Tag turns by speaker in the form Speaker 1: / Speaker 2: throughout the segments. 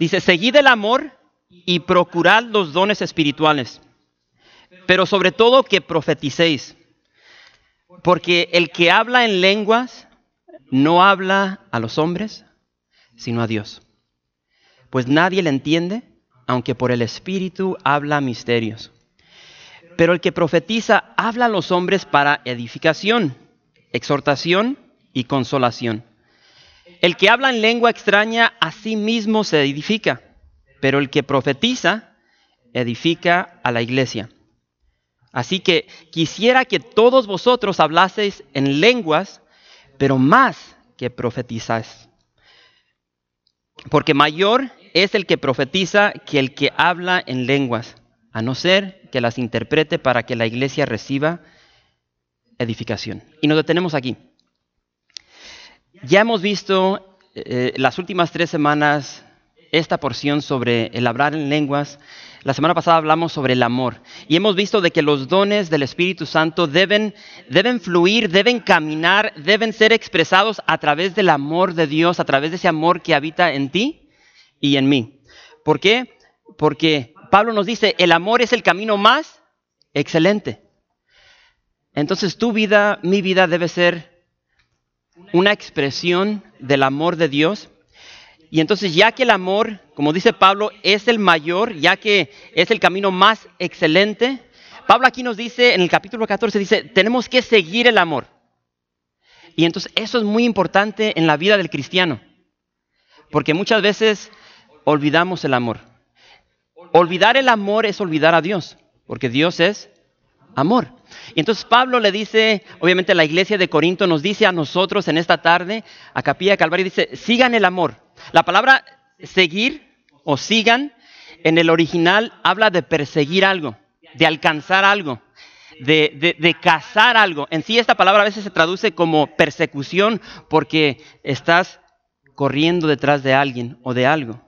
Speaker 1: dice, seguid el amor y procurad los dones espirituales, pero sobre todo que profeticéis, porque el que habla en lenguas no habla a los hombres, sino a Dios, pues nadie le entiende, aunque por el Espíritu habla misterios. Pero el que profetiza habla a los hombres para edificación, exhortación y consolación. El que habla en lengua extraña a sí mismo se edifica, pero el que profetiza edifica a la iglesia. Así que quisiera que todos vosotros hablaseis en lenguas, pero más que profetizáis. Porque mayor es el que profetiza que el que habla en lenguas, a no ser que las interprete para que la iglesia reciba edificación. Y nos detenemos aquí. Ya hemos visto eh, las últimas tres semanas esta porción sobre el hablar en lenguas. La semana pasada hablamos sobre el amor y hemos visto de que los dones del Espíritu Santo deben, deben fluir, deben caminar, deben ser expresados a través del amor de Dios, a través de ese amor que habita en ti y en mí. ¿Por qué? Porque Pablo nos dice, el amor es el camino más excelente. Entonces tu vida, mi vida debe ser una expresión del amor de Dios. Y entonces ya que el amor, como dice Pablo, es el mayor, ya que es el camino más excelente, Pablo aquí nos dice, en el capítulo 14, dice, tenemos que seguir el amor. Y entonces eso es muy importante en la vida del cristiano, porque muchas veces olvidamos el amor. Olvidar el amor es olvidar a Dios, porque Dios es amor. Y entonces Pablo le dice, obviamente la iglesia de Corinto nos dice a nosotros en esta tarde, a Capilla Calvario, dice, sigan el amor. La palabra seguir o sigan en el original habla de perseguir algo, de alcanzar algo, de, de, cazar algo. En sí esta palabra a veces se traduce como persecución porque estás corriendo detrás de alguien o de algo.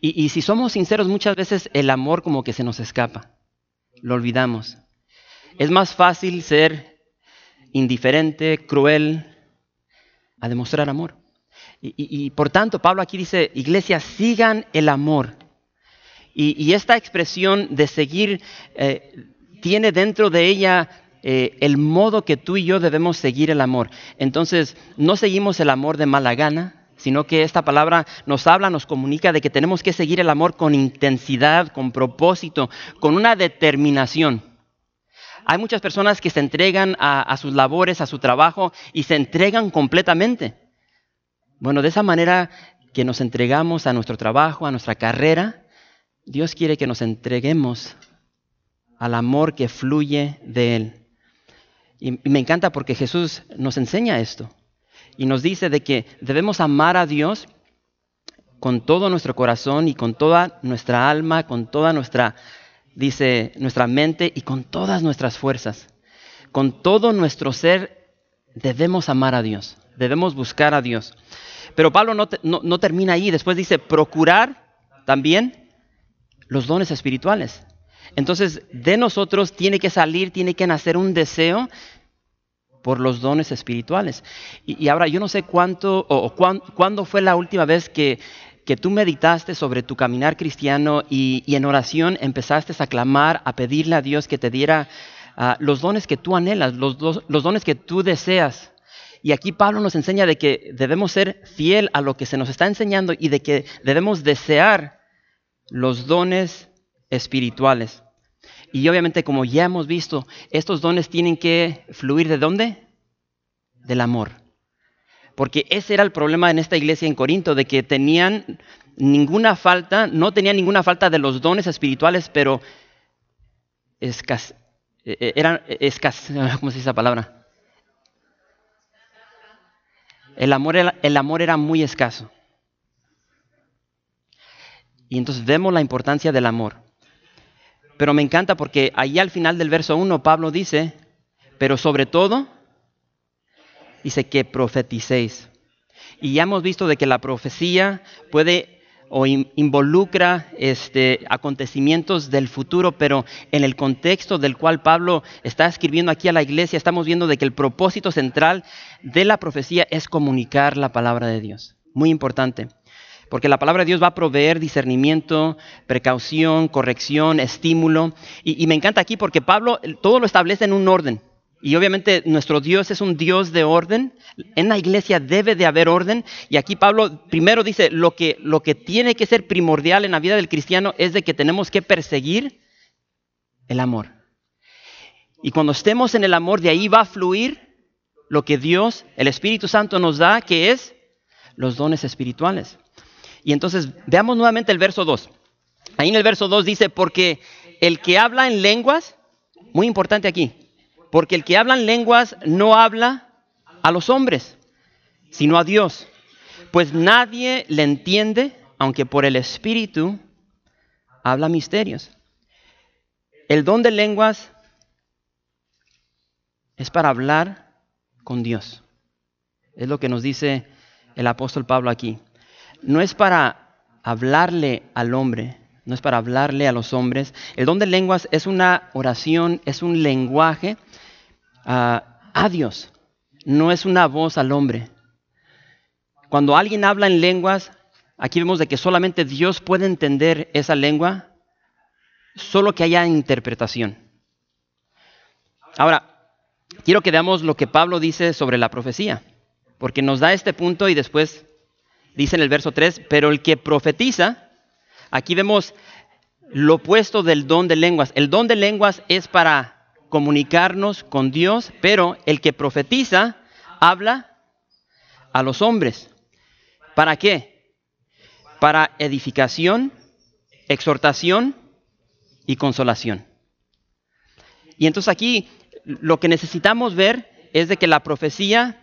Speaker 1: Y, y si somos sinceros, muchas veces el amor como que se nos escapa, lo olvidamos. Es más fácil ser indiferente, cruel, a demostrar amor. Y, por tanto, Pablo aquí dice, iglesia, sigan el amor. Y, esta expresión de seguir eh, tiene dentro de ella eh, el modo que tú y yo debemos seguir el amor. Entonces, no seguimos el amor de mala gana, sino que esta palabra nos habla, nos comunica de que tenemos que seguir el amor con intensidad, con propósito, con una determinación. Hay muchas personas que se entregan a, sus labores, a su trabajo y se entregan completamente. Bueno, de esa manera que nos entregamos a nuestro trabajo, a nuestra carrera, Dios quiere que nos entreguemos al amor que fluye de Él. Y, me encanta porque Jesús nos enseña esto y nos dice de que debemos amar a Dios con todo nuestro corazón y con toda nuestra alma, con toda nuestra dice nuestra mente y con todas nuestras fuerzas. Con todo nuestro ser debemos amar a Dios, debemos buscar a Dios. Pero Pablo no, termina ahí, después dice procurar también los dones espirituales. Entonces, de nosotros tiene que salir, tiene que nacer un deseo por los dones espirituales. Y, ahora, yo no sé cuánto o, cuándo fue la última vez que que tú meditaste sobre tu caminar cristiano y, en oración empezaste a clamar, a pedirle a Dios que te diera ah, los dones que tú anhelas, los, los dones que tú deseas. Y aquí Pablo nos enseña de que debemos ser fiel a lo que se nos está enseñando y de que debemos desear los dones espirituales. Y obviamente, como ya hemos visto, estos dones tienen que fluir de dónde? Del amor porque ese era el problema en esta iglesia en Corinto, de que tenían ninguna falta, no tenían ninguna falta de los dones espirituales, pero eran escas, ¿cómo se dice esa palabra? El amor, el amor era muy escaso. Y entonces vemos la importancia del amor. Pero me encanta porque ahí al final del verso 1 Pablo dice, pero sobre todo, dice que profeticéis. Y ya hemos visto de que la profecía puede o involucra este, acontecimientos del futuro, pero en el contexto del cual Pablo está escribiendo aquí a la iglesia, estamos viendo de que el propósito central de la profecía es comunicar la palabra de Dios. Muy importante. Porque la palabra de Dios va a proveer discernimiento, precaución, corrección, estímulo. Y, y me encanta aquí porque Pablo todo lo establece en un orden. Y obviamente nuestro Dios es un Dios de orden. En la iglesia debe de haber orden. Y aquí Pablo primero dice, lo que, lo que tiene que ser primordial en la vida del cristiano es de que tenemos que perseguir el amor. Y cuando estemos en el amor, de ahí va a fluir lo que Dios, el Espíritu Santo nos da, que es los dones espirituales. Y entonces veamos nuevamente el verso 2. Ahí en el verso 2 dice, porque el que habla en lenguas, muy importante aquí, porque el que habla en lenguas no habla a los hombres, sino a Dios. Pues nadie le entiende, aunque por el Espíritu habla misterios. El don de lenguas es para hablar con Dios. Es lo que nos dice el apóstol Pablo aquí. No es para hablarle al hombre, no es para hablarle a los hombres. El don de lenguas es una oración, es un lenguaje a Dios, no es una voz al hombre. Cuando alguien habla en lenguas, aquí vemos de que solamente Dios puede entender esa lengua, solo que haya interpretación. Ahora, quiero que veamos lo que Pablo dice sobre la profecía, porque nos da este punto y después dice en el verso 3, pero el que profetiza, aquí vemos lo opuesto del don de lenguas. El don de lenguas es para comunicarnos con Dios, pero el que profetiza habla a los hombres. ¿Para qué? Para edificación, exhortación y consolación. Y entonces aquí lo que necesitamos ver es de que la profecía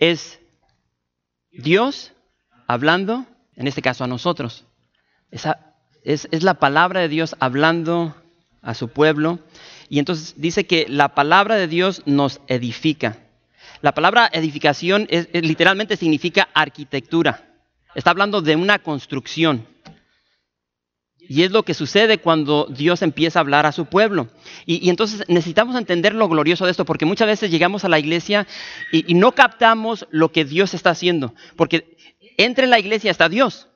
Speaker 1: es Dios hablando, en este caso a nosotros. Esa es, es la palabra de Dios hablando a su pueblo. Y entonces dice que la palabra de Dios nos edifica. La palabra edificación es, literalmente significa arquitectura. Está hablando de una construcción. Y es lo que sucede cuando Dios empieza a hablar a su pueblo. Y, entonces necesitamos entender lo glorioso de esto, porque muchas veces llegamos a la iglesia y, y no captamos lo que Dios está haciendo. Porque entre la iglesia está Dios.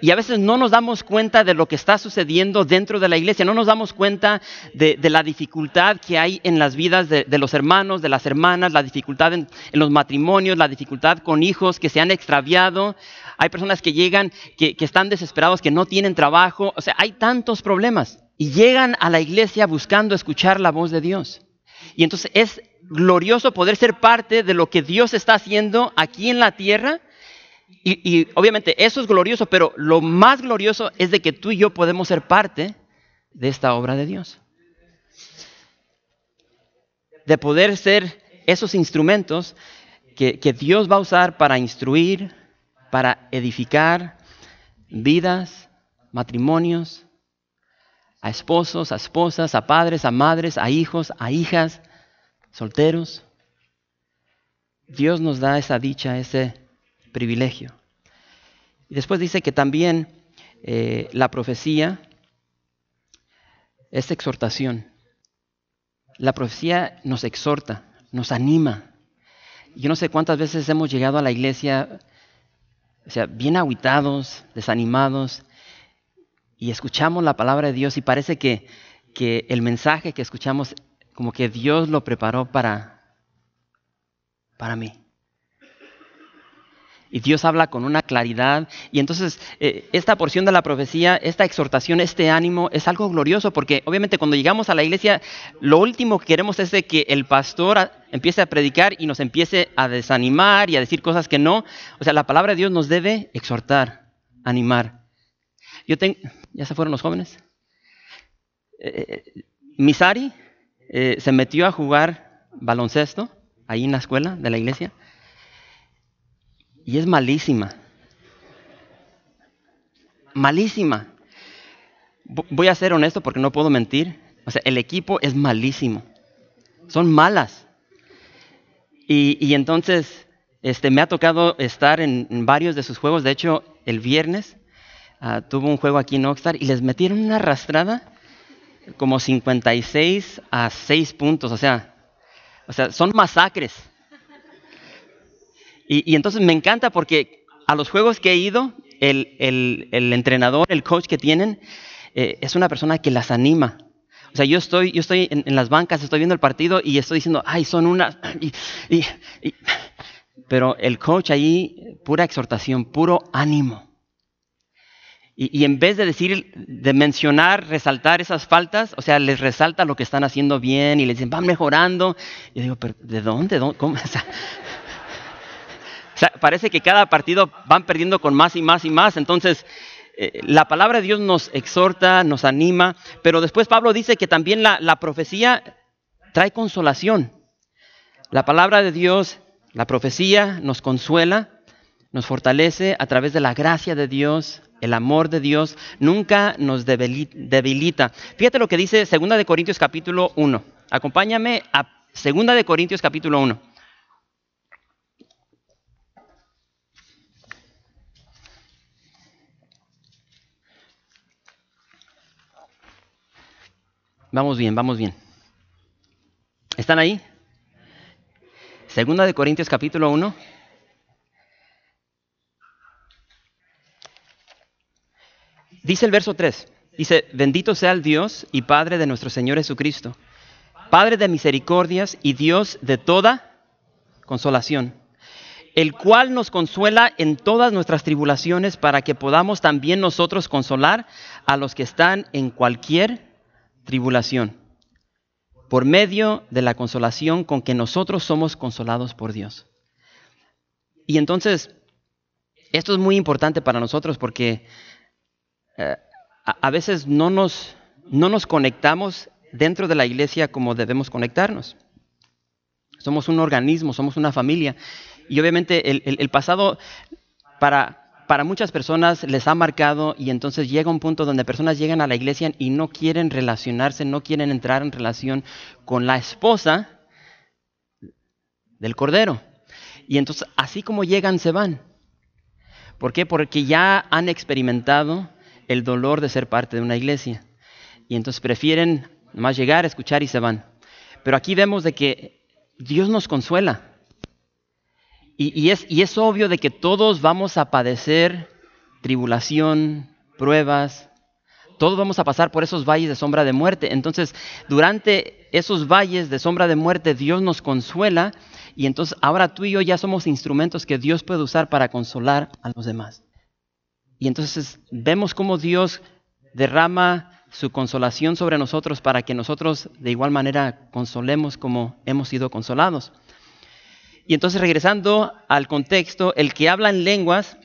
Speaker 1: Y a veces no nos damos cuenta de lo que está sucediendo dentro de la iglesia, no nos damos cuenta de, la dificultad que hay en las vidas de, los hermanos, de las hermanas, la dificultad en, los matrimonios, la dificultad con hijos que se han extraviado. Hay personas que llegan, que, que están desesperados, que no tienen trabajo. O sea, hay tantos problemas. Y llegan a la iglesia buscando escuchar la voz de Dios. Y entonces es glorioso poder ser parte de lo que Dios está haciendo aquí en la tierra y, obviamente eso es glorioso, pero lo más glorioso es de que tú y yo podemos ser parte de esta obra de Dios. De poder ser esos instrumentos que, que Dios va a usar para instruir, para edificar vidas, matrimonios, a esposos, a esposas, a padres, a madres, a hijos, a hijas, solteros. Dios nos da esa dicha, ese privilegio. Y después dice que también eh, la profecía es exhortación. La profecía nos exhorta, nos anima. Yo no sé cuántas veces hemos llegado a la iglesia, o sea, bien aguitados, desanimados, y escuchamos la palabra de Dios y parece que, que el mensaje que escuchamos, como que Dios lo preparó para, para mí y Dios habla con una claridad. Y entonces eh, esta porción de la profecía, esta exhortación, este ánimo es algo glorioso porque obviamente cuando llegamos a la iglesia, lo último que queremos es que el pastor empiece a predicar y nos empiece a desanimar y a decir cosas que no. O sea, la palabra de Dios nos debe exhortar, animar. Yo tengo, ¿ya se fueron los jóvenes? Eh, eh, Misari se metió a jugar baloncesto ahí en la escuela de la iglesia y es malísima. malísima. Voy a ser honesto porque no puedo mentir. O sea, el equipo es malísimo. Son malas. Y, entonces este, me ha tocado estar en, varios de sus juegos. De hecho, el viernes uh, tuvo un juego aquí en Oxstar y les metieron una arrastrada como 56 a 6 puntos. O sea, o sea son masacres. Y, entonces me encanta porque a los juegos que he ido, el, el, entrenador, el coach que tienen, eh, es una persona que las anima. O sea, yo estoy, yo estoy en, las bancas, estoy viendo el partido y estoy diciendo, ay, son unas... pero el coach ahí, pura exhortación, puro ánimo. Y, en vez de decir, de mencionar, resaltar esas faltas, o sea, les resalta lo que están haciendo bien y les dicen, van mejorando. Y yo digo, pero ¿de dónde? ¿Cómo? O sea, parece que cada partido van perdiendo con más y más y más. Entonces, eh, la palabra de Dios nos exhorta, nos anima, pero después Pablo dice que también la, profecía trae consolación. La palabra de Dios, la profecía nos consuela, nos fortalece a través de la gracia de Dios, el amor de Dios, nunca nos debilita. Fíjate lo que dice 2 de Corintios capítulo 1. Acompáñame a 2 de Corintios capítulo 1. Vamos bien, vamos bien. ¿Están ahí? Segunda de Corintios capítulo 1. Dice el verso 3. Dice, bendito sea el Dios y Padre de nuestro Señor Jesucristo, Padre de misericordias y Dios de toda consolación, el cual nos consuela en todas nuestras tribulaciones para que podamos también nosotros consolar a los que están en cualquier tribulación, por medio de la consolación con que nosotros somos consolados por Dios. Y entonces, esto es muy importante para nosotros porque eh, a, veces no nos, no nos conectamos dentro de la iglesia como debemos conectarnos. Somos un organismo, somos una familia. Y obviamente el, el pasado, para, para muchas personas les ha marcado y entonces llega un punto donde personas llegan a la iglesia y no quieren relacionarse, no quieren entrar en relación con la esposa del Cordero. Y entonces así como llegan se van. ¿Por qué? Porque ya han experimentado el dolor de ser parte de una iglesia. Y entonces prefieren más llegar, escuchar y se van. Pero aquí vemos de que Dios nos consuela. Y, es, y es obvio de que todos vamos a padecer tribulación, pruebas, todos vamos a pasar por esos valles de sombra de muerte. Entonces, durante esos valles de sombra de muerte, Dios nos consuela y entonces ahora tú y yo ya somos instrumentos que Dios puede usar para consolar a los demás. Y entonces vemos cómo Dios derrama su consolación sobre nosotros para que nosotros de igual manera consolemos como hemos sido consolados. Y entonces regresando al contexto, el que habla en lenguas,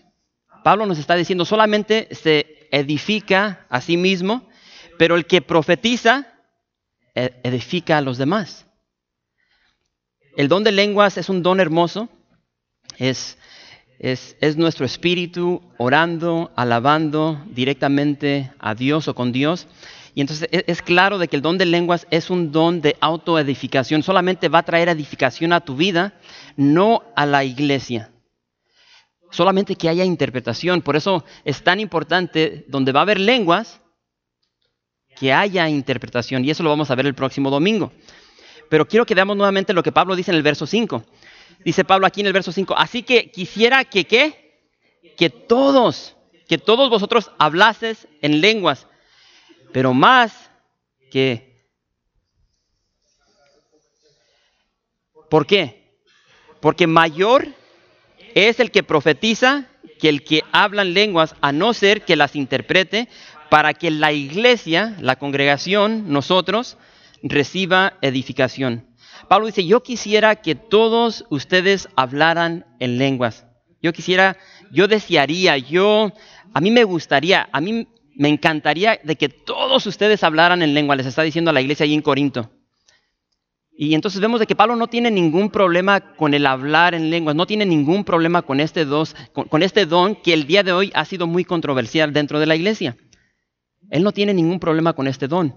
Speaker 1: Pablo nos está diciendo, solamente se edifica a sí mismo, pero el que profetiza e-, edifica a los demás. El don de lenguas es un don hermoso, es, es, es, nuestro espíritu orando, alabando directamente a Dios o con Dios. Y entonces e, es claro de que el don de lenguas es un don de autoedificación, solamente va a traer edificación a tu vida, no a la iglesia. Solamente que haya interpretación. Por eso es tan importante, donde va a haber lenguas, que haya interpretación. Y eso lo vamos a ver el próximo domingo. Pero quiero que veamos nuevamente lo que Pablo dice en el verso 5. Dice Pablo aquí en el verso 5, así que quisiera que? Que todos, que todos vosotros hablases en lenguas, pero más que... ¿Por qué? Porque mayor es el que profetiza que el que habla en lenguas, a no ser que las interprete, para que la iglesia, la congregación, nosotros, reciba edificación. Pablo dice, yo quisiera que todos ustedes hablaran en lenguas. Yo quisiera, yo desearía, yo, a mí me gustaría, a mí me encantaría de que todos ustedes hablaran en lengua, les está diciendo a la iglesia ahí en Corinto. Y entonces vemos de que Pablo no tiene ningún problema con el hablar en lenguas, no tiene ningún problema con este, con, este don que el día de hoy ha sido muy controversial dentro de la iglesia. Él no tiene ningún problema con este don.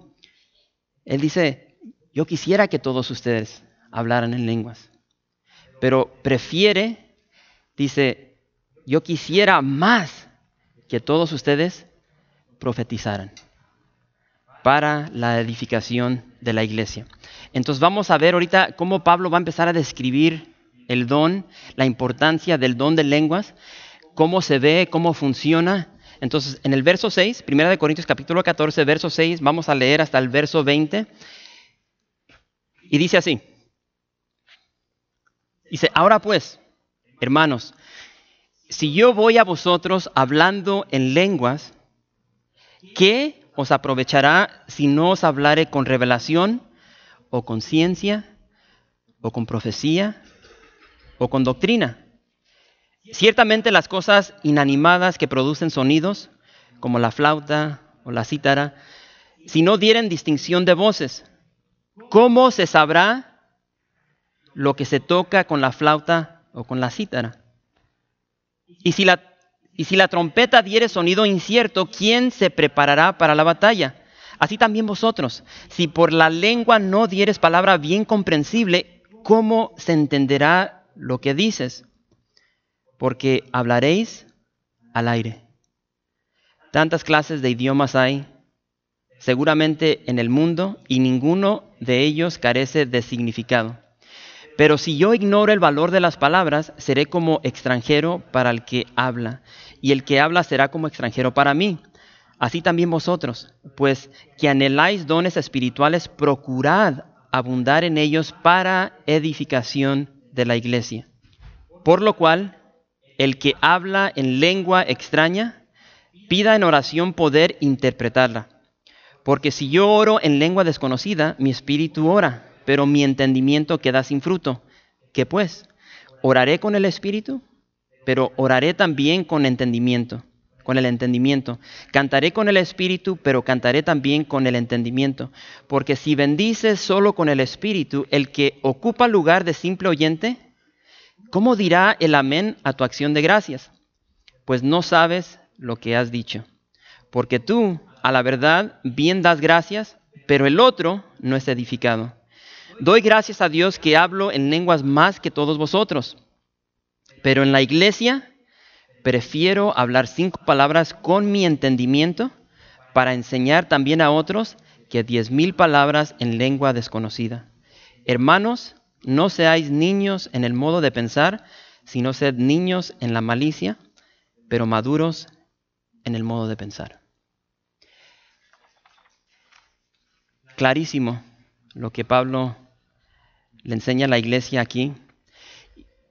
Speaker 1: Él dice, yo quisiera que todos ustedes hablaran en lenguas, pero prefiere, dice, yo quisiera más que todos ustedes profetizaran para la edificación de la iglesia. Entonces vamos a ver ahorita cómo Pablo va a empezar a describir el don, la importancia del don de lenguas, cómo se ve, cómo funciona. Entonces, en el verso 6, 1 de Corintios capítulo 14, verso 6, vamos a leer hasta el verso 20. Y dice así. Dice, ahora pues, hermanos, si yo voy a vosotros hablando en lenguas, ¿qué os aprovechará si no os hablare con revelación o con ciencia o con profecía o con doctrina. Ciertamente las cosas inanimadas que producen sonidos, como la flauta o la cítara, si no dieren distinción de voces, ¿cómo se sabrá lo que se toca con la flauta o con la cítara? Y si la y si la trompeta diere sonido incierto, ¿quién se preparará para la batalla? Así también vosotros, si por la lengua no dieres palabra bien comprensible, ¿cómo se entenderá lo que dices? Porque hablaréis al aire. Tantas clases de idiomas hay, seguramente en el mundo, y ninguno de ellos carece de significado. Pero si yo ignoro el valor de las palabras, seré como extranjero para el que habla, y el que habla será como extranjero para mí. Así también vosotros, pues que anheláis dones espirituales, procurad abundar en ellos para edificación de la iglesia. Por lo cual, el que habla en lengua extraña, pida en oración poder interpretarla. Porque si yo oro en lengua desconocida, mi espíritu ora pero mi entendimiento queda sin fruto. ¿Qué pues? ¿Oraré con el espíritu? Pero oraré también con entendimiento, con el entendimiento. Cantaré con el espíritu, pero cantaré también con el entendimiento. Porque si bendices solo con el espíritu, el que ocupa lugar de simple oyente, ¿cómo dirá el amén a tu acción de gracias? Pues no sabes lo que has dicho. Porque tú, a la verdad, bien das gracias, pero el otro no es edificado. Doy gracias a Dios que hablo en lenguas más que todos vosotros, pero en la iglesia prefiero hablar cinco palabras con mi entendimiento para enseñar también a otros que diez mil palabras en lengua desconocida. Hermanos, no seáis niños en el modo de pensar, sino sed niños en la malicia, pero maduros en el modo de pensar. Clarísimo lo que Pablo le enseña la iglesia aquí.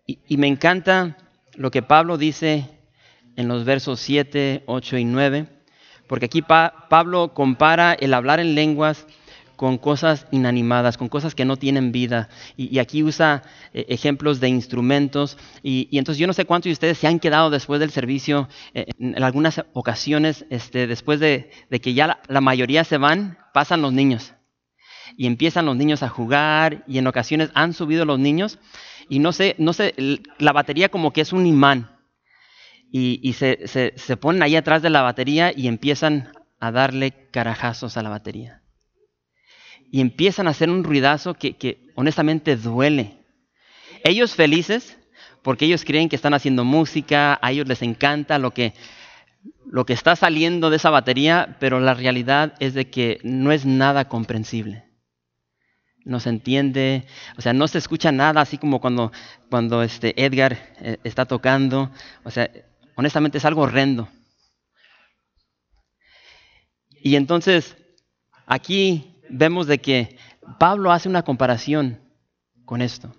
Speaker 1: Y, me encanta lo que Pablo dice en los versos 7, 8 y 9, porque aquí Pablo compara el hablar en lenguas con cosas inanimadas, con cosas que no tienen vida. Y, aquí usa eh, ejemplos de instrumentos. Y, entonces yo no sé cuántos de ustedes se han quedado después del servicio, eh, en algunas ocasiones, este, después de, que ya la mayoría se van, pasan los niños y empiezan los niños a jugar y en ocasiones han subido los niños y no sé, no sé, la batería como que es un imán y, se, se, ponen ahí atrás de la batería y empiezan a darle carajazos a la batería. Y empiezan a hacer un ruidazo que, que honestamente duele. Ellos felices porque ellos creen que están haciendo música, a ellos les encanta lo que, lo que está saliendo de esa batería, pero la realidad es de que no es nada comprensible no se entiende, o sea, no se escucha nada así como cuando, cuando este Edgar eh, está tocando, o sea, honestamente es algo horrendo. Y entonces, aquí vemos de que Pablo hace una comparación con esto.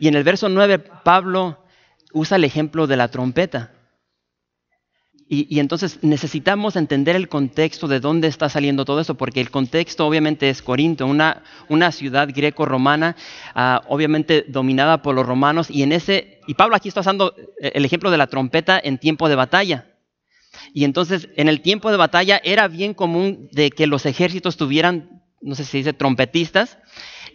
Speaker 1: Y en el verso 9, Pablo usa el ejemplo de la trompeta. Y, entonces necesitamos entender el contexto de dónde está saliendo todo esto, porque el contexto obviamente es Corinto, una, ciudad greco-romana, ah, obviamente dominada por los romanos, y en ese, y Pablo aquí está usando el ejemplo de la trompeta en tiempo de batalla. Y entonces en el tiempo de batalla era bien común de que los ejércitos tuvieran, no sé si dice trompetistas,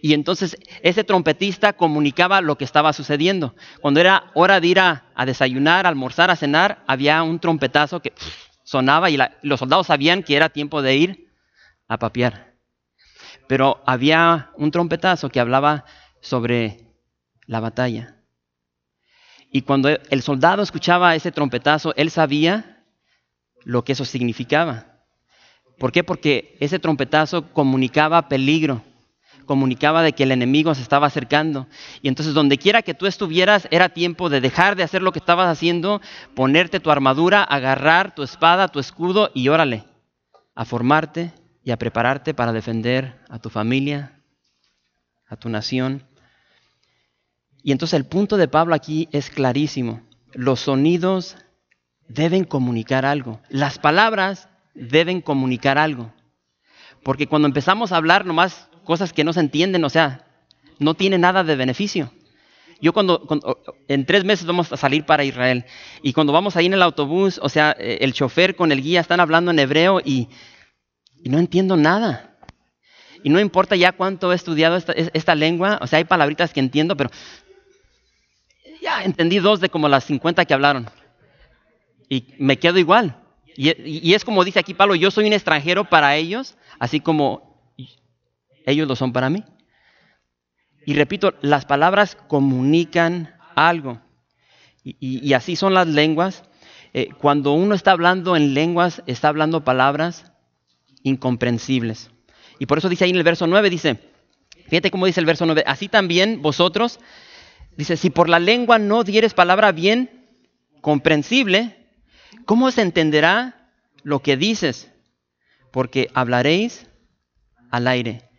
Speaker 1: Y entonces ese trompetista comunicaba lo que estaba sucediendo. Cuando era hora de ir a, desayunar, a almorzar, a cenar, había un trompetazo que sonaba y los soldados sabían que era tiempo de ir a papear. Pero había un trompetazo que hablaba sobre la batalla. Y cuando el soldado escuchaba ese trompetazo, él sabía lo que eso significaba. ¿Por qué? Porque ese trompetazo comunicaba peligro, comunicaba de que el enemigo se estaba acercando. Y entonces donde quiera que tú estuvieras era tiempo de dejar de hacer lo que estabas haciendo, ponerte tu armadura, agarrar tu espada, tu escudo y órale, a formarte y a prepararte para defender a tu familia, a tu nación. Y entonces el punto de Pablo aquí es clarísimo. Los sonidos deben comunicar algo. Las palabras deben comunicar algo. Porque cuando empezamos a hablar nomás cosas que no se entienden, o sea, no tiene nada de beneficio. Yo cuando, en tres meses vamos a salir para Israel y cuando vamos ahí en el autobús, o sea, eh, el chofer con el guía están hablando en hebreo y, no entiendo nada. Y no importa ya cuánto he estudiado esta, esta, lengua, o sea, hay palabritas que entiendo, pero ya entendí dos de como las 50 que hablaron. Y me quedo igual. Y, es como dice aquí Pablo, yo soy un extranjero para ellos, así como ellos lo son para mí. Y repito, las palabras comunican algo. Y, así son las lenguas. Eh, cuando uno está hablando en lenguas, está hablando palabras incomprensibles. Y por eso dice ahí en el verso 9, dice, fíjate cómo dice el verso 9, así también vosotros, dice, si por la lengua no dieres palabra bien comprensible, ¿Cómo se entenderá lo que dices? Porque hablaréis al aire.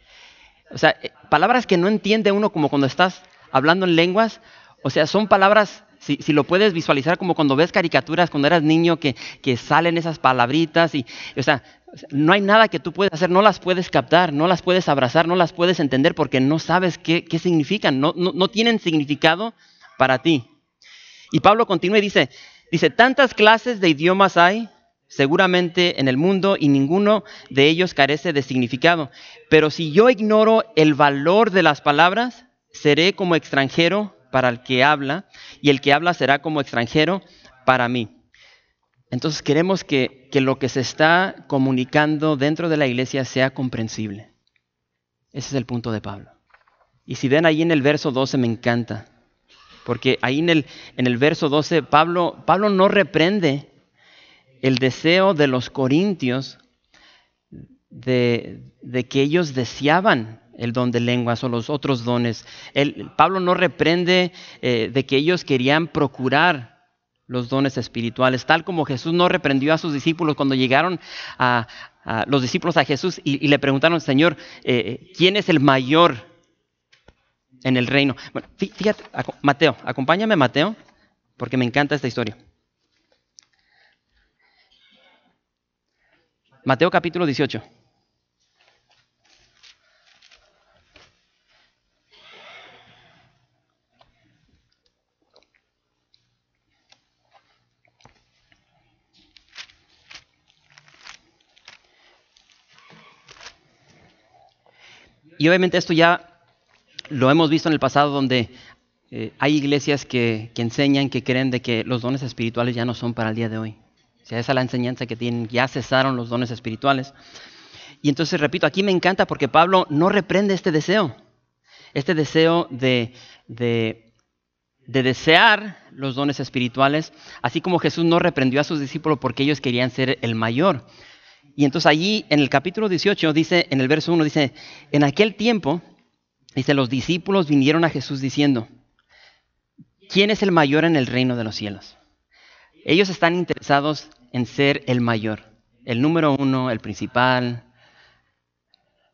Speaker 1: O sea, eh, palabras que no entiende uno como cuando estás hablando en lenguas. O sea, son palabras, si, lo puedes visualizar como cuando ves caricaturas cuando eras niño que, salen esas palabritas. Y, o sea, no hay nada que tú puedas hacer, no las puedes captar, no las puedes abrazar, no las puedes entender porque no sabes qué, significan, no, no tienen significado para ti. Y Pablo continúa y dice, Dice, tantas clases de idiomas hay seguramente en el mundo y ninguno de ellos carece de significado. Pero si yo ignoro el valor de las palabras, seré como extranjero para el que habla y el que habla será como extranjero para mí. Entonces queremos que, que lo que se está comunicando dentro de la iglesia sea comprensible. Ese es el punto de Pablo. Y si ven ahí en el verso 12 me encanta. Porque ahí en el, en el verso 12 Pablo, Pablo no reprende el deseo de los corintios de, que ellos deseaban el don de lenguas o los otros dones. Pablo no reprende eh, de que ellos querían procurar los dones espirituales, tal como Jesús no reprendió a sus discípulos cuando llegaron a, los discípulos a Jesús y, le preguntaron, Señor, eh, ¿quién es el mayor en el reino. Bueno, fíjate, Mateo, acompáñame Mateo, porque me encanta esta historia. Mateo capítulo 18. Y obviamente esto ya lo hemos visto en el pasado donde eh, hay iglesias que, enseñan, que creen de que los dones espirituales ya no son para el día de hoy. O sea, esa es la enseñanza que tienen, ya cesaron los dones espirituales. Y entonces, repito, aquí me encanta porque Pablo no reprende este deseo, este deseo de, de, de desear los dones espirituales, así como Jesús no reprendió a sus discípulos porque ellos querían ser el mayor. Y entonces allí en el capítulo 18 dice, en el verso 1 dice, en aquel tiempo Dice, los discípulos vinieron a Jesús diciendo, ¿quién es el mayor en el reino de los cielos? Ellos están interesados en ser el mayor, el número uno, el principal.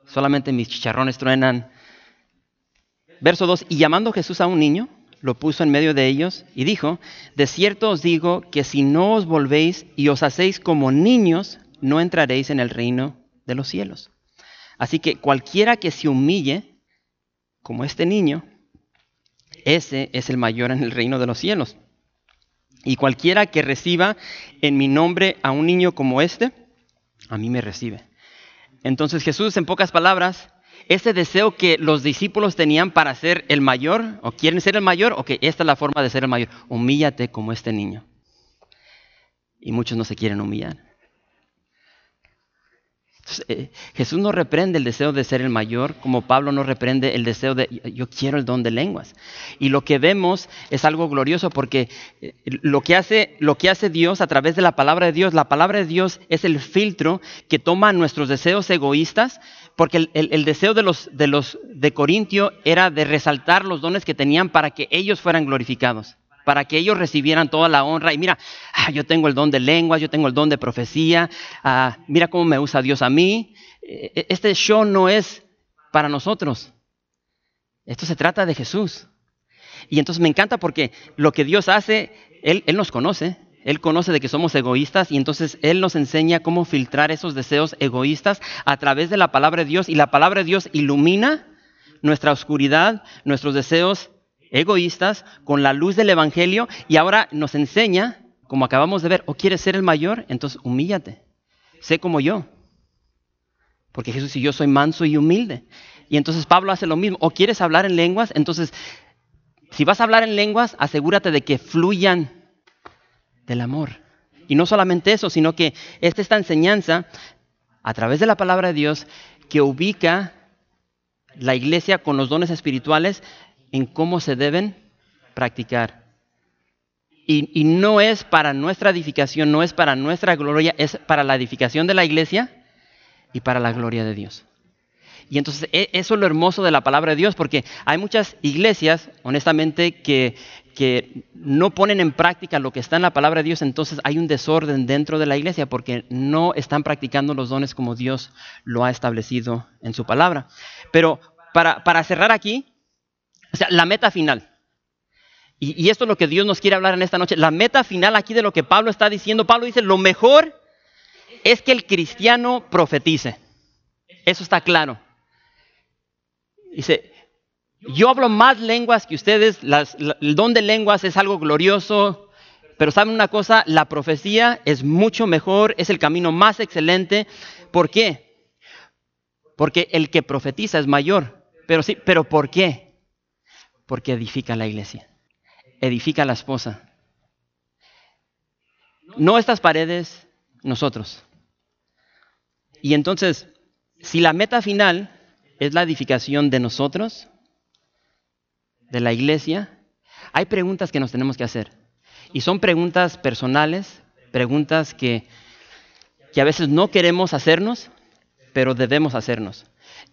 Speaker 1: Solamente mis chicharrones truenan. Verso 2, y llamando Jesús a un niño, lo puso en medio de ellos y dijo, de cierto os digo que si no os volvéis y os hacéis como niños, no entraréis en el reino de los cielos. Así que cualquiera que se humille como este niño, ese es el mayor en el reino de los cielos. Y cualquiera que reciba en mi nombre a un niño como este, a mí me recibe. Entonces Jesús, en pocas palabras, ese deseo que los discípulos tenían para ser el mayor, o quieren ser el mayor, o que esta es la forma de ser el mayor. Humíllate como este niño. Y muchos no se quieren humillar. Eh, Jesús no reprende el deseo de ser el mayor, como Pablo no reprende el deseo de yo quiero el don de lenguas. Y lo que vemos es algo glorioso porque eh, lo que hace, lo que hace Dios a través de la palabra de Dios, la palabra de Dios es el filtro que toma nuestros deseos egoístas, porque el, el deseo de los, de los de Corintio era de resaltar los dones que tenían para que ellos fueran glorificados para que ellos recibieran toda la honra. Y mira, ah, yo tengo el don de lenguas, yo tengo el don de profecía, ah, mira cómo me usa Dios a mí. E, e, este show no es para nosotros. Esto se trata de Jesús. Y entonces me encanta porque lo que Dios hace, Él, Él nos conoce. Él conoce de que somos egoístas y entonces Él nos enseña cómo filtrar esos deseos egoístas a través de la palabra de Dios. Y la palabra de Dios ilumina nuestra oscuridad, nuestros deseos egoístas con la luz del Evangelio y ahora nos enseña, como acabamos de ver, o quieres ser el mayor, entonces humíllate, sé como yo. Porque Jesús y yo soy manso y humilde. Y entonces Pablo hace lo mismo, o quieres hablar en lenguas, entonces si vas a hablar en lenguas, asegúrate de que fluyan del amor. Y no solamente eso, sino que es esta enseñanza a través de la palabra de Dios que ubica la iglesia con los dones espirituales en cómo se deben practicar. Y, no es para nuestra edificación, no es para nuestra gloria, es para la edificación de la iglesia y para la gloria de Dios. Y entonces e, eso es lo hermoso de la palabra de Dios, porque hay muchas iglesias, honestamente, que, que no ponen en práctica lo que está en la palabra de Dios, entonces hay un desorden dentro de la iglesia, porque no están practicando los dones como Dios lo ha establecido en su palabra. Pero para, para cerrar aquí, o sea, la meta final. Y, esto es lo que Dios nos quiere hablar en esta noche. La meta final aquí de lo que Pablo está diciendo. Pablo dice, lo mejor es que el cristiano profetice. Eso está claro. Dice, yo hablo más lenguas que ustedes, el don de lenguas es algo glorioso, pero saben una cosa, la profecía es mucho mejor, es el camino más excelente. ¿Por qué? Porque el que profetiza es mayor. Pero sí, pero ¿por qué? Porque edifica la iglesia, edifica la esposa. No estas paredes, nosotros. Y entonces, si la meta final es la edificación de nosotros, de la iglesia, hay preguntas que nos tenemos que hacer. Y son preguntas personales, preguntas que, que a veces no queremos hacernos, pero debemos hacernos.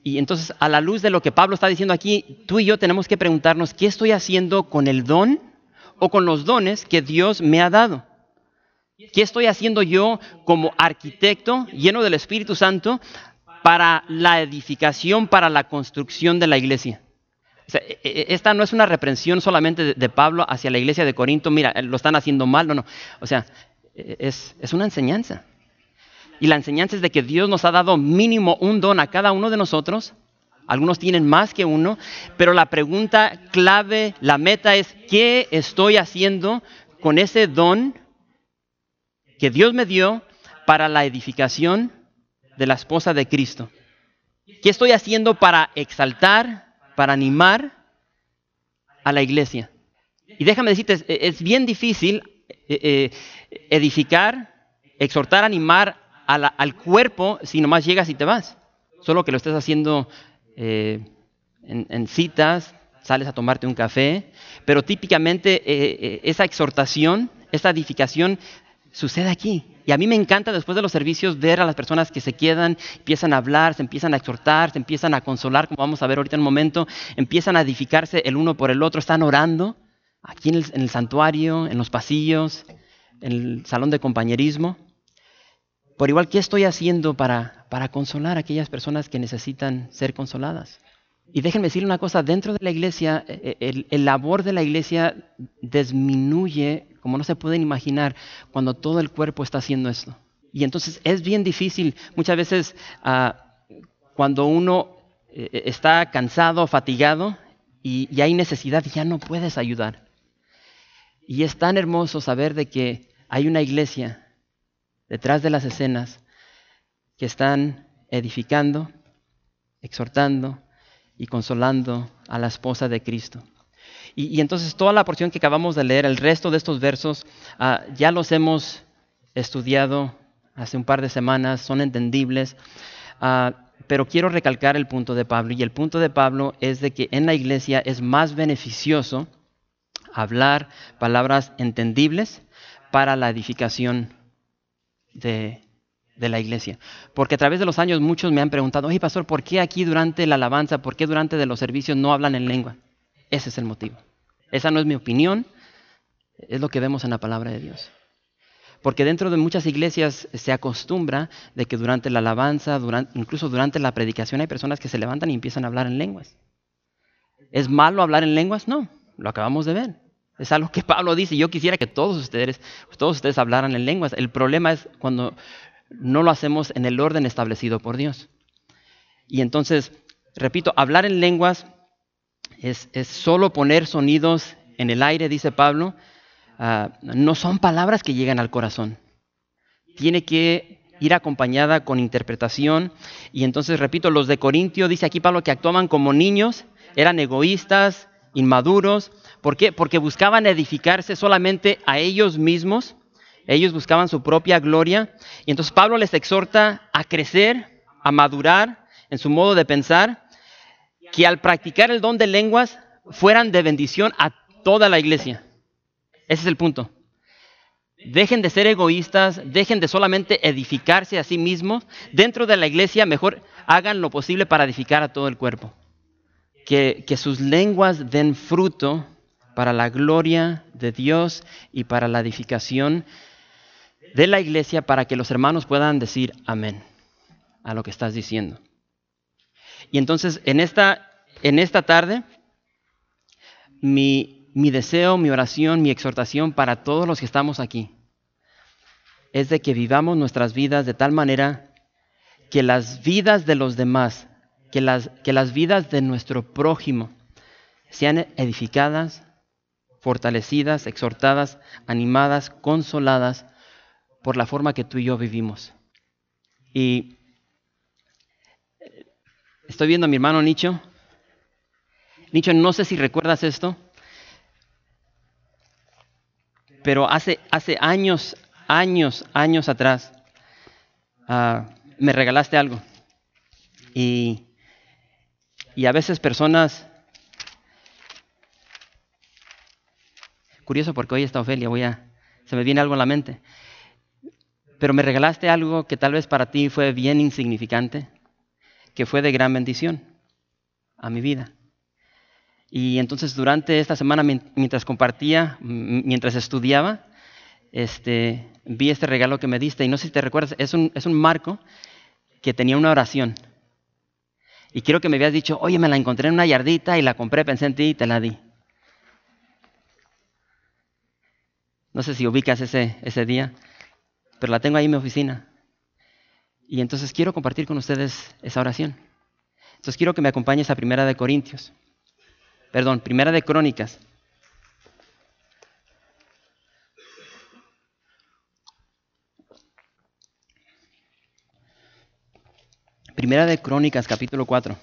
Speaker 1: Y entonces, a la luz de lo que Pablo está diciendo aquí, tú y yo tenemos que preguntarnos, ¿qué estoy haciendo con el don o con los dones que Dios me ha dado? ¿Qué estoy haciendo yo como arquitecto lleno del Espíritu Santo para la edificación, para la construcción de la iglesia? E, e, esta no es una reprensión solamente de Pablo hacia la iglesia de Corinto, mira, lo están haciendo mal, no, no. O sea, e, es, es una enseñanza. Y la enseñanza es de que Dios nos ha dado mínimo un don a cada uno de nosotros. Algunos tienen más que uno, pero la pregunta clave, la meta es, ¿qué estoy haciendo con ese don que Dios me dio para la edificación de la esposa de Cristo? ¿Qué estoy haciendo para exaltar, para animar a la iglesia? Y déjame decirte, es, bien difícil eh, eh, edificar, exhortar, animar al cuerpo si nomás llegas y te vas. Solo que lo estés haciendo eh, en, citas, sales a tomarte un café, pero típicamente eh, eh, esa exhortación, esa edificación sucede aquí. Y a mí me encanta después de los servicios ver a las personas que se quedan, empiezan a hablar, se empiezan a exhortar, se empiezan a consolar, como vamos a ver ahorita en un momento, empiezan a edificarse el uno por el otro, están orando aquí en el, en el santuario, en los pasillos, en el salón de compañerismo. Por igual, ¿qué estoy haciendo para, para consolar a aquellas personas que necesitan ser consoladas? Y déjenme decirle una cosa, dentro de la iglesia, eh, eh, el, labor de la iglesia disminuye, como no se pueden imaginar, cuando todo el cuerpo está haciendo esto. Y entonces es bien difícil, muchas veces ah, cuando uno eh, está cansado, fatigado y, y hay necesidad, ya no puedes ayudar. Y es tan hermoso saber de que hay una iglesia detrás de las escenas que están edificando, exhortando y consolando a la esposa de Cristo. Y, entonces toda la porción que acabamos de leer, el resto de estos versos, ah, ya los hemos estudiado hace un par de semanas, son entendibles, ah, pero quiero recalcar el punto de Pablo. Y el punto de Pablo es de que en la iglesia es más beneficioso hablar palabras entendibles para la edificación de, la iglesia. Porque a través de los años muchos me han preguntado, oye pastor, ¿por qué aquí durante la alabanza, por qué durante de los servicios no hablan en lengua? Ese es el motivo. Esa no es mi opinión, es lo que vemos en la palabra de Dios. Porque dentro de muchas iglesias se acostumbra de que durante la alabanza, incluso durante la predicación, hay personas que se levantan y empiezan a hablar en lenguas. ¿Es malo hablar en lenguas? No, lo acabamos de ver. Es algo que Pablo dice. Yo quisiera que todos ustedes, todos ustedes hablaran en lenguas. El problema es cuando no lo hacemos en el orden establecido por Dios. Y entonces, repito, hablar en lenguas es, solo poner sonidos en el aire, dice Pablo. Ah, no son palabras que llegan al corazón. Tiene que ir acompañada con interpretación. Y entonces, repito, los de Corintio, dice aquí Pablo, que actuaban como niños, eran egoístas, inmaduros. ¿Por qué? Porque buscaban edificarse solamente a ellos mismos. Ellos buscaban su propia gloria. Y entonces Pablo les exhorta a crecer, a madurar en su modo de pensar que al practicar el don de lenguas fueran de bendición a toda la iglesia. Ese es el punto. Dejen de ser egoístas, dejen de solamente edificarse a sí mismos. Dentro de la iglesia mejor hagan lo posible para edificar a todo el cuerpo. Que, que sus lenguas den fruto para la gloria de Dios y para la edificación de la iglesia para que los hermanos puedan decir amén a lo que estás diciendo. Y entonces en esta, en esta tarde, mi, mi deseo, mi oración, mi exhortación para todos los que estamos aquí es de que vivamos nuestras vidas de tal manera que las vidas de los demás, que las, que las vidas de nuestro prójimo sean edificadas, fortalecidas, exhortadas, animadas, consoladas por la forma que tú y yo vivimos. Y Estoy viendo a mi hermano Nicho. Nicho, no sé si recuerdas esto, pero hace, años, años, años atrás, ah, me regalaste algo. Y a veces personas... Curioso porque hoy está Ofelia, voy a, se me viene algo a la mente. Pero me regalaste algo que tal vez para ti fue bien insignificante que fue de gran bendición a mi vida. Y entonces durante esta semana, mientras compartía, mientras estudiaba, este, vi este regalo que me diste. Y no sé si te recuerdas, es un, es un marco que tenía una oración. Y quiero que me habías dicho, oye, me la encontré en una yardita y la compré, pensé en ti y te la di. No sé si ubicas ese, ese día, pero la tengo ahí en mi oficina. Y entonces quiero compartir con ustedes esa oración. Entonces quiero que me acompañes a Primera de Corintios. Perdón, Primera de Crónicas. Primera de Crónicas, capítulo 4.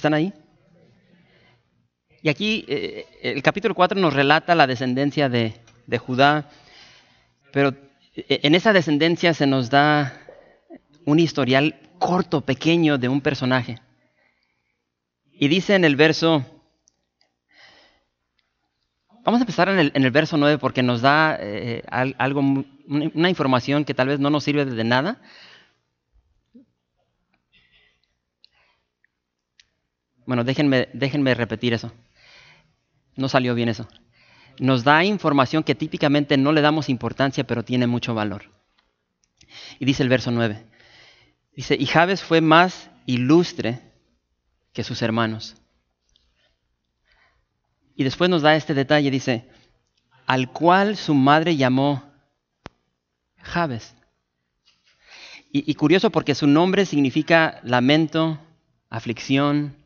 Speaker 1: ¿Están ahí? Y aquí eh, el capítulo 4 nos relata la descendencia de, Judá, pero eh, en esa descendencia se nos da un historial corto, pequeño de un personaje. Y dice en el verso, vamos a empezar en el, verso 9 porque nos da eh, algo, una información que tal vez no nos sirve de nada. Bueno, déjenme, déjenme repetir eso. No salió bien eso. Nos da información que típicamente no le damos importancia, pero tiene mucho valor. Y dice el verso 9. Dice, y Jabes fue más ilustre que sus hermanos. Y después nos da este detalle, dice, al cual su madre llamó Jabes. Y, y, curioso porque su nombre significa lamento, aflicción,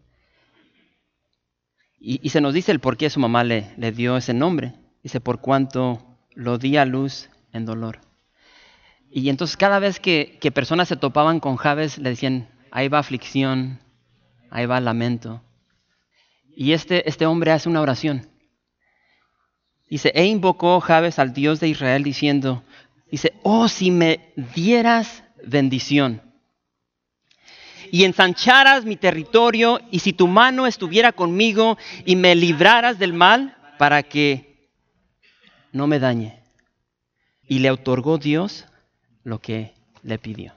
Speaker 1: y, se nos dice el por qué su mamá le, le dio ese nombre. Dice, por cuanto lo di a luz en dolor. Y entonces cada vez que, que personas se topaban con Jabes, le decían, ahí va aflicción, ahí va lamento. Y este, este hombre hace una oración. Dice, e invocó Jabes al Dios de Israel diciendo, dice, oh, si me dieras bendición y ensancharas mi territorio y si tu mano estuviera conmigo y me libraras del mal para que no me dañe. Y le otorgó Dios lo que le pidió.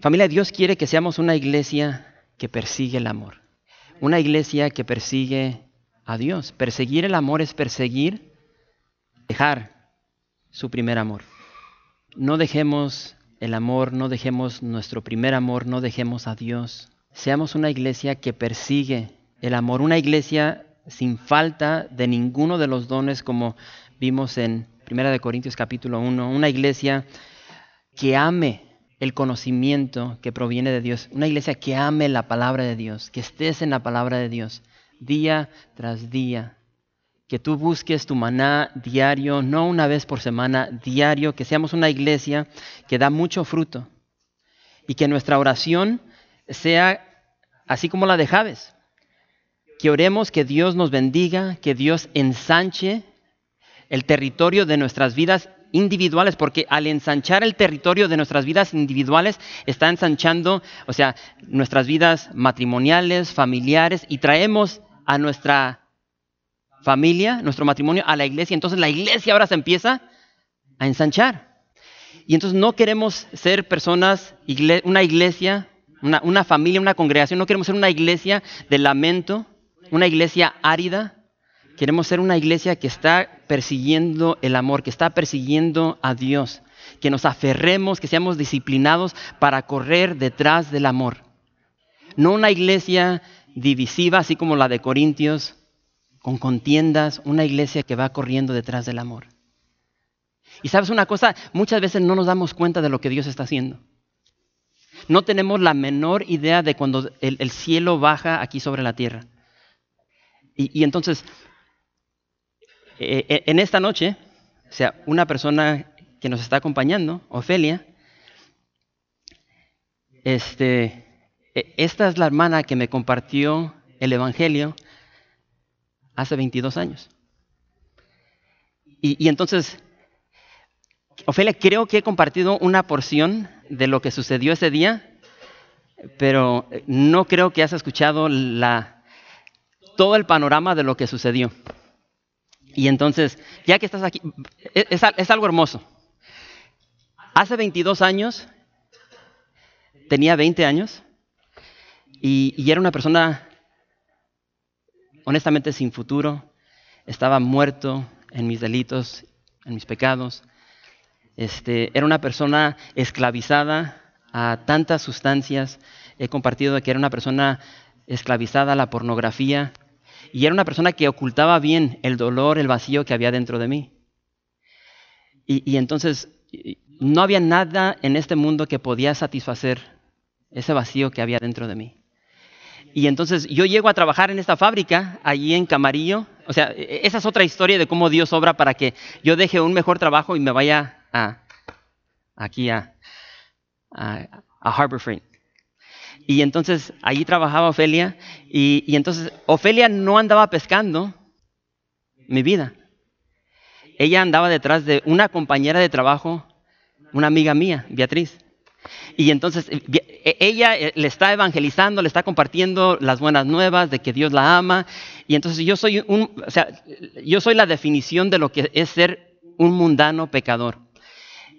Speaker 1: Familia, Dios quiere que seamos una iglesia que persigue el amor. Una iglesia que persigue a Dios. Perseguir el amor es perseguir, dejar su primer amor. No dejemos el amor, no dejemos nuestro primer amor, no dejemos a Dios. Seamos una iglesia que persigue el amor, una iglesia sin falta de ninguno de los dones como vimos en 1 Corintios capítulo 1, una iglesia que ame el conocimiento que proviene de Dios, una iglesia que ame la palabra de Dios, que estés en la palabra de Dios día tras día, que tú busques tu maná diario, no una vez por semana, diario, que seamos una iglesia que da mucho fruto y que nuestra oración sea así como la de Javes, que oremos que Dios nos bendiga, que Dios ensanche el territorio de nuestras vidas individuales, porque al ensanchar el territorio de nuestras vidas individuales, está ensanchando, o sea, nuestras vidas matrimoniales, familiares, y traemos a nuestra familia, nuestro matrimonio, a la iglesia. Entonces la iglesia ahora se empieza a ensanchar. Y entonces no queremos ser personas, una iglesia, una, una familia, una congregación, no queremos ser una iglesia de lamento, una iglesia árida, Queremos ser una iglesia que está persiguiendo el amor, que está persiguiendo a Dios, que nos aferremos, que seamos disciplinados para correr detrás del amor. No una iglesia divisiva, así como la de Corintios, con contiendas, una iglesia que va corriendo detrás del amor. Y sabes una cosa, muchas veces no nos damos cuenta de lo que Dios está haciendo. No tenemos la menor idea de cuando el, cielo baja aquí sobre la tierra. Y, entonces eh, eh, en esta noche, o sea, una persona que nos está acompañando, Ofelia, este, e, esta es la hermana que me compartió el Evangelio hace 22 años. Y, entonces, Ofelia, creo que he compartido una porción de lo que sucedió ese día, pero no creo que has escuchado todo el panorama de lo que sucedió. Y entonces, ya que estás aquí, e, es, algo hermoso. Hace 22 años, tenía 20 años, y, era una persona honestamente sin futuro. Estaba muerto en mis delitos, en mis pecados. Este, era una persona esclavizada a tantas sustancias. He compartido que era una persona esclavizada a la pornografía, y era una persona que ocultaba bien el dolor, el vacío que había dentro de mí. Y, entonces no había nada en este mundo que podía satisfacer ese vacío que había dentro de mí. Y entonces yo llego a trabajar en esta fábrica, allí en Camarillo. O sea, e, esa es otra historia de cómo Dios obra para que yo deje un mejor trabajo y me vaya a, aquí a, Harbor Freight. Y entonces allí trabajaba Ofelia y, entonces Ofelia no andaba pescando mi vida. Ella andaba detrás de una compañera de trabajo, una amiga mía, Beatriz. Y entonces eh, e, ella eh, le está evangelizando, le está compartiendo las buenas nuevas de que Dios la ama. Y entonces yo soy un, yo soy la definición de lo que es ser un mundano pecador.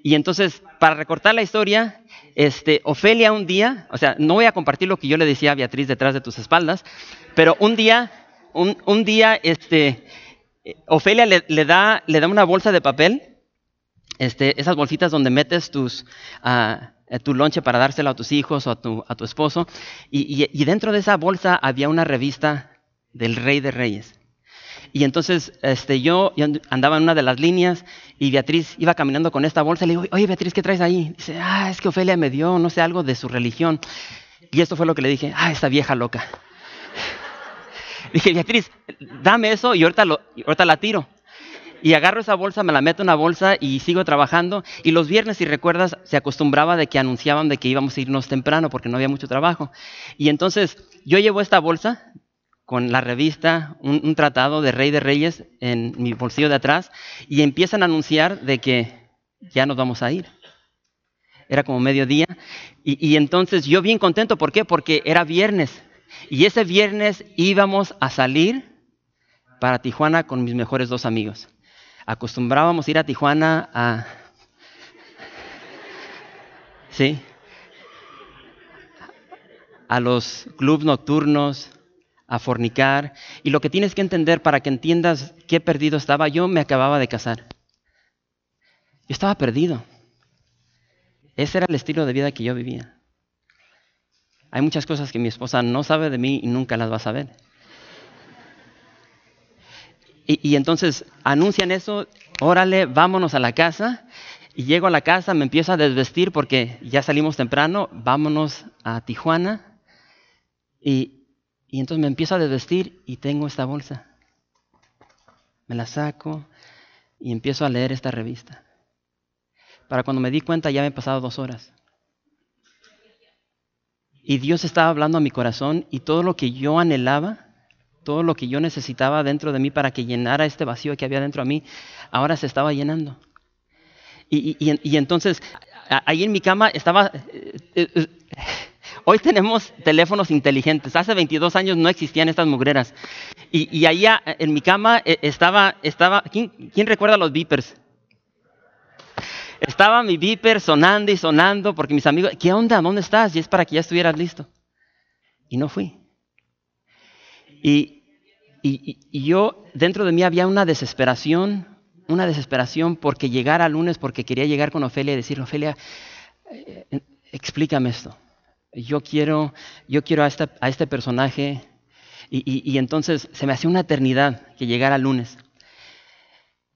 Speaker 1: Y entonces, para recortar la historia, este, Ofelia un día, o sea, no voy a compartir lo que yo le decía a Beatriz detrás de tus espaldas, pero un día, un, día, este, Ofelia le, da, le da una bolsa de papel, este, esas bolsitas donde metes tus, uh, tu lonche para dársela a tus hijos o a tu, a tu esposo, y, y dentro de esa bolsa había una revista del Rey de Reyes. Y entonces este, yo, andaba en una de las líneas y Beatriz iba caminando con esta bolsa y le digo, oye Beatriz, ¿qué traes ahí? Dice, ah, es que Ofelia me dio, no sé, algo de su religión. Y esto fue lo que le dije, ah, esta vieja loca. Dije, Beatriz, dame eso y ahorita, lo, ahorita la tiro. Y agarro esa bolsa, me la meto en una bolsa y sigo trabajando. Y los viernes, si recuerdas, se acostumbraba de que anunciaban de que íbamos a irnos temprano porque no había mucho trabajo. Y entonces yo llevo esta bolsa con la revista, un, tratado de Rey de Reyes en mi bolsillo de atrás y empiezan a anunciar de que ya nos vamos a ir. Era como mediodía. Y, y entonces yo bien contento, ¿por qué? Porque era viernes. Y ese viernes íbamos a salir para Tijuana con mis mejores dos amigos acostumbrábamos ir a Tijuana a... ¿Sí? A los clubs nocturnos, a fornicar. Y lo que tienes que entender para que entiendas qué perdido estaba, yo me acababa de casar. Yo estaba perdido. Ese era el estilo de vida que yo vivía. Hay muchas cosas que mi esposa no sabe de mí y nunca las va a saber. Y, entonces anuncian eso, órale, vámonos a la casa. Y llego a la casa, me empiezo a desvestir porque ya salimos temprano, vámonos a Tijuana. Y, y entonces me empiezo a desvestir y tengo esta bolsa. Me la saco y empiezo a leer esta revista. Para cuando me di cuenta ya me he pasado dos horas. Y Dios estaba hablando a mi corazón y todo lo que yo anhelaba todo lo que yo necesitaba dentro de mí para que llenara este vacío que había dentro de mí, ahora se estaba llenando. Y, entonces, ahí en mi cama estaba... Eh, eh, eh, hoy tenemos teléfonos inteligentes. Hace 22 años no existían estas mugreras. Y, ahí en mi cama estaba... estaba ¿quién, ¿Quién recuerda los beepers? Estaba mi beeper sonando y sonando porque mis amigos, ¿qué onda? ¿Dónde estás? Y es para que ya estuvieras listo. Y no fui. Y, yo, dentro de mí había una desesperación, una desesperación porque llegara lunes, porque quería llegar con Ofelia y decirle, Ofelia, eh, explícame esto. Yo quiero, yo quiero a, a este personaje. Y, entonces se me hacía una eternidad que llegara lunes.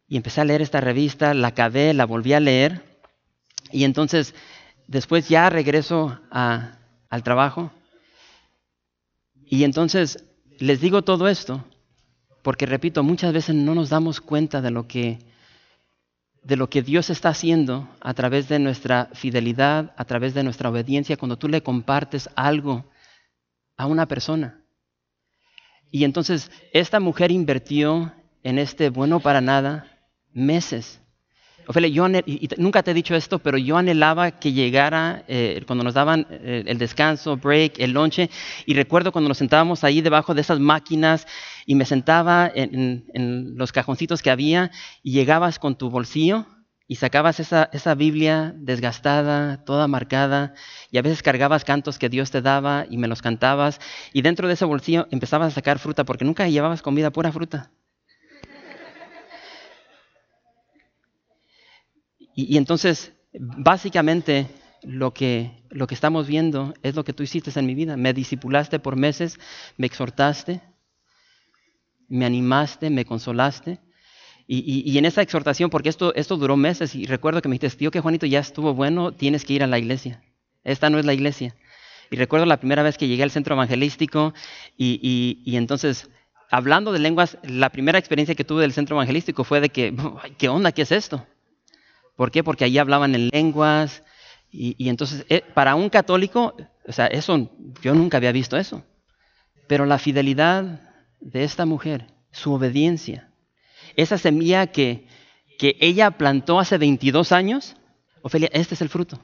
Speaker 1: Y empecé a leer esta revista, la acabé, la volví a leer. Y entonces, después ya regreso al trabajo. Y entonces les digo todo esto porque, repito, muchas veces no nos damos cuenta de lo que, de lo que Dios está haciendo a través de nuestra fidelidad, a través de nuestra obediencia, cuando tú le compartes algo a una persona. Y entonces esta mujer invirtió en este bueno para nada meses Ofelia, yo nunca te he dicho esto, pero yo anhelaba que llegara eh, cuando nos daban eh, el descanso, break, el lonche, y recuerdo cuando nos sentábamos ahí debajo de esas máquinas y me sentaba en, los cajoncitos que había y llegabas con tu bolsillo y sacabas esa, esa Biblia desgastada, toda marcada, y a veces cargabas cantos que Dios te daba y me los cantabas, y dentro de ese bolsillo empezabas a sacar fruta porque nunca llevabas comida, pura fruta. Y, entonces, básicamente, lo que, lo que estamos viendo es lo que tú hiciste en mi vida. Me disipulaste por meses, me exhortaste, me animaste, me consolaste. Y, en esa exhortación, porque esto, esto duró meses, y recuerdo que me dijiste, tío, que Juanito ya estuvo bueno, tienes que ir a la iglesia. Esta no es la iglesia. Y recuerdo la primera vez que llegué al centro evangelístico y, y, entonces, hablando de lenguas, la primera experiencia que tuve del centro evangelístico fue de que, ¿qué onda? ¿Qué es esto? ¿Por qué? Porque allí hablaban en lenguas. Y, entonces, eh, para un católico, o sea, eso, yo nunca había visto eso. Pero la fidelidad de esta mujer, su obediencia, esa semilla que, que ella plantó hace 22 años, Ofelia, este es el fruto.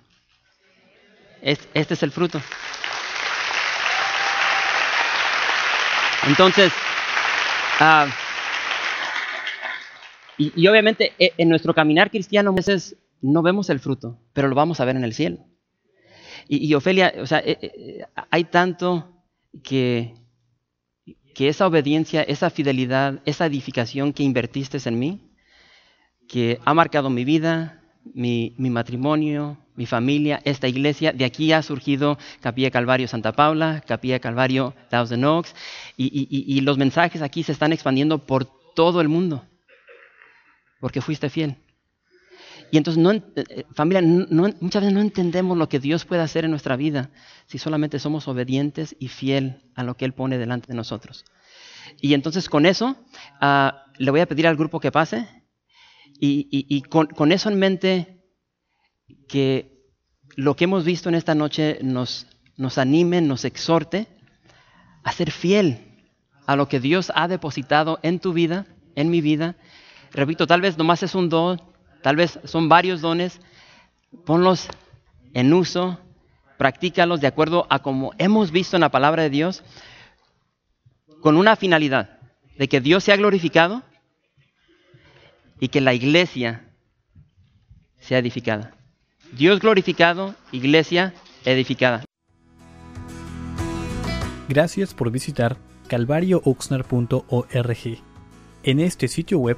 Speaker 1: Este es el fruto. Entonces, ah, y, obviamente eh, en nuestro caminar cristiano a veces no vemos el fruto, pero lo vamos a ver en el cielo. Y, Ofelia, o sea, eh, eh, hay tanto que, que esa obediencia, esa fidelidad, esa edificación que invertiste en mí, que ha marcado mi vida, mi, matrimonio, mi familia, esta iglesia. De aquí ha surgido Capilla Calvario Santa Paula, Capilla Calvario Thousand Oaks, y, y, los mensajes aquí se están expandiendo por todo el mundo porque fuiste fiel. Y entonces, no, eh, familia, muchas veces no entendemos lo que Dios puede hacer en nuestra vida si solamente somos obedientes y fiel a lo que Él pone delante de nosotros. Y entonces con eso ah, le voy a pedir al grupo que pase y, con, con, eso en mente que lo que hemos visto en esta noche nos, nos anime, nos exhorte a ser fiel a lo que Dios ha depositado en tu vida, en mi vida. Repito, tal vez nomás es un don, tal vez son varios dones. Ponlos en uso, practícalos de acuerdo a como hemos visto en la palabra de Dios, con una finalidad, de que Dios sea glorificado y que la iglesia sea edificada. Dios glorificado, iglesia edificada.
Speaker 2: Gracias por visitar calvariooxnar.org. En este sitio web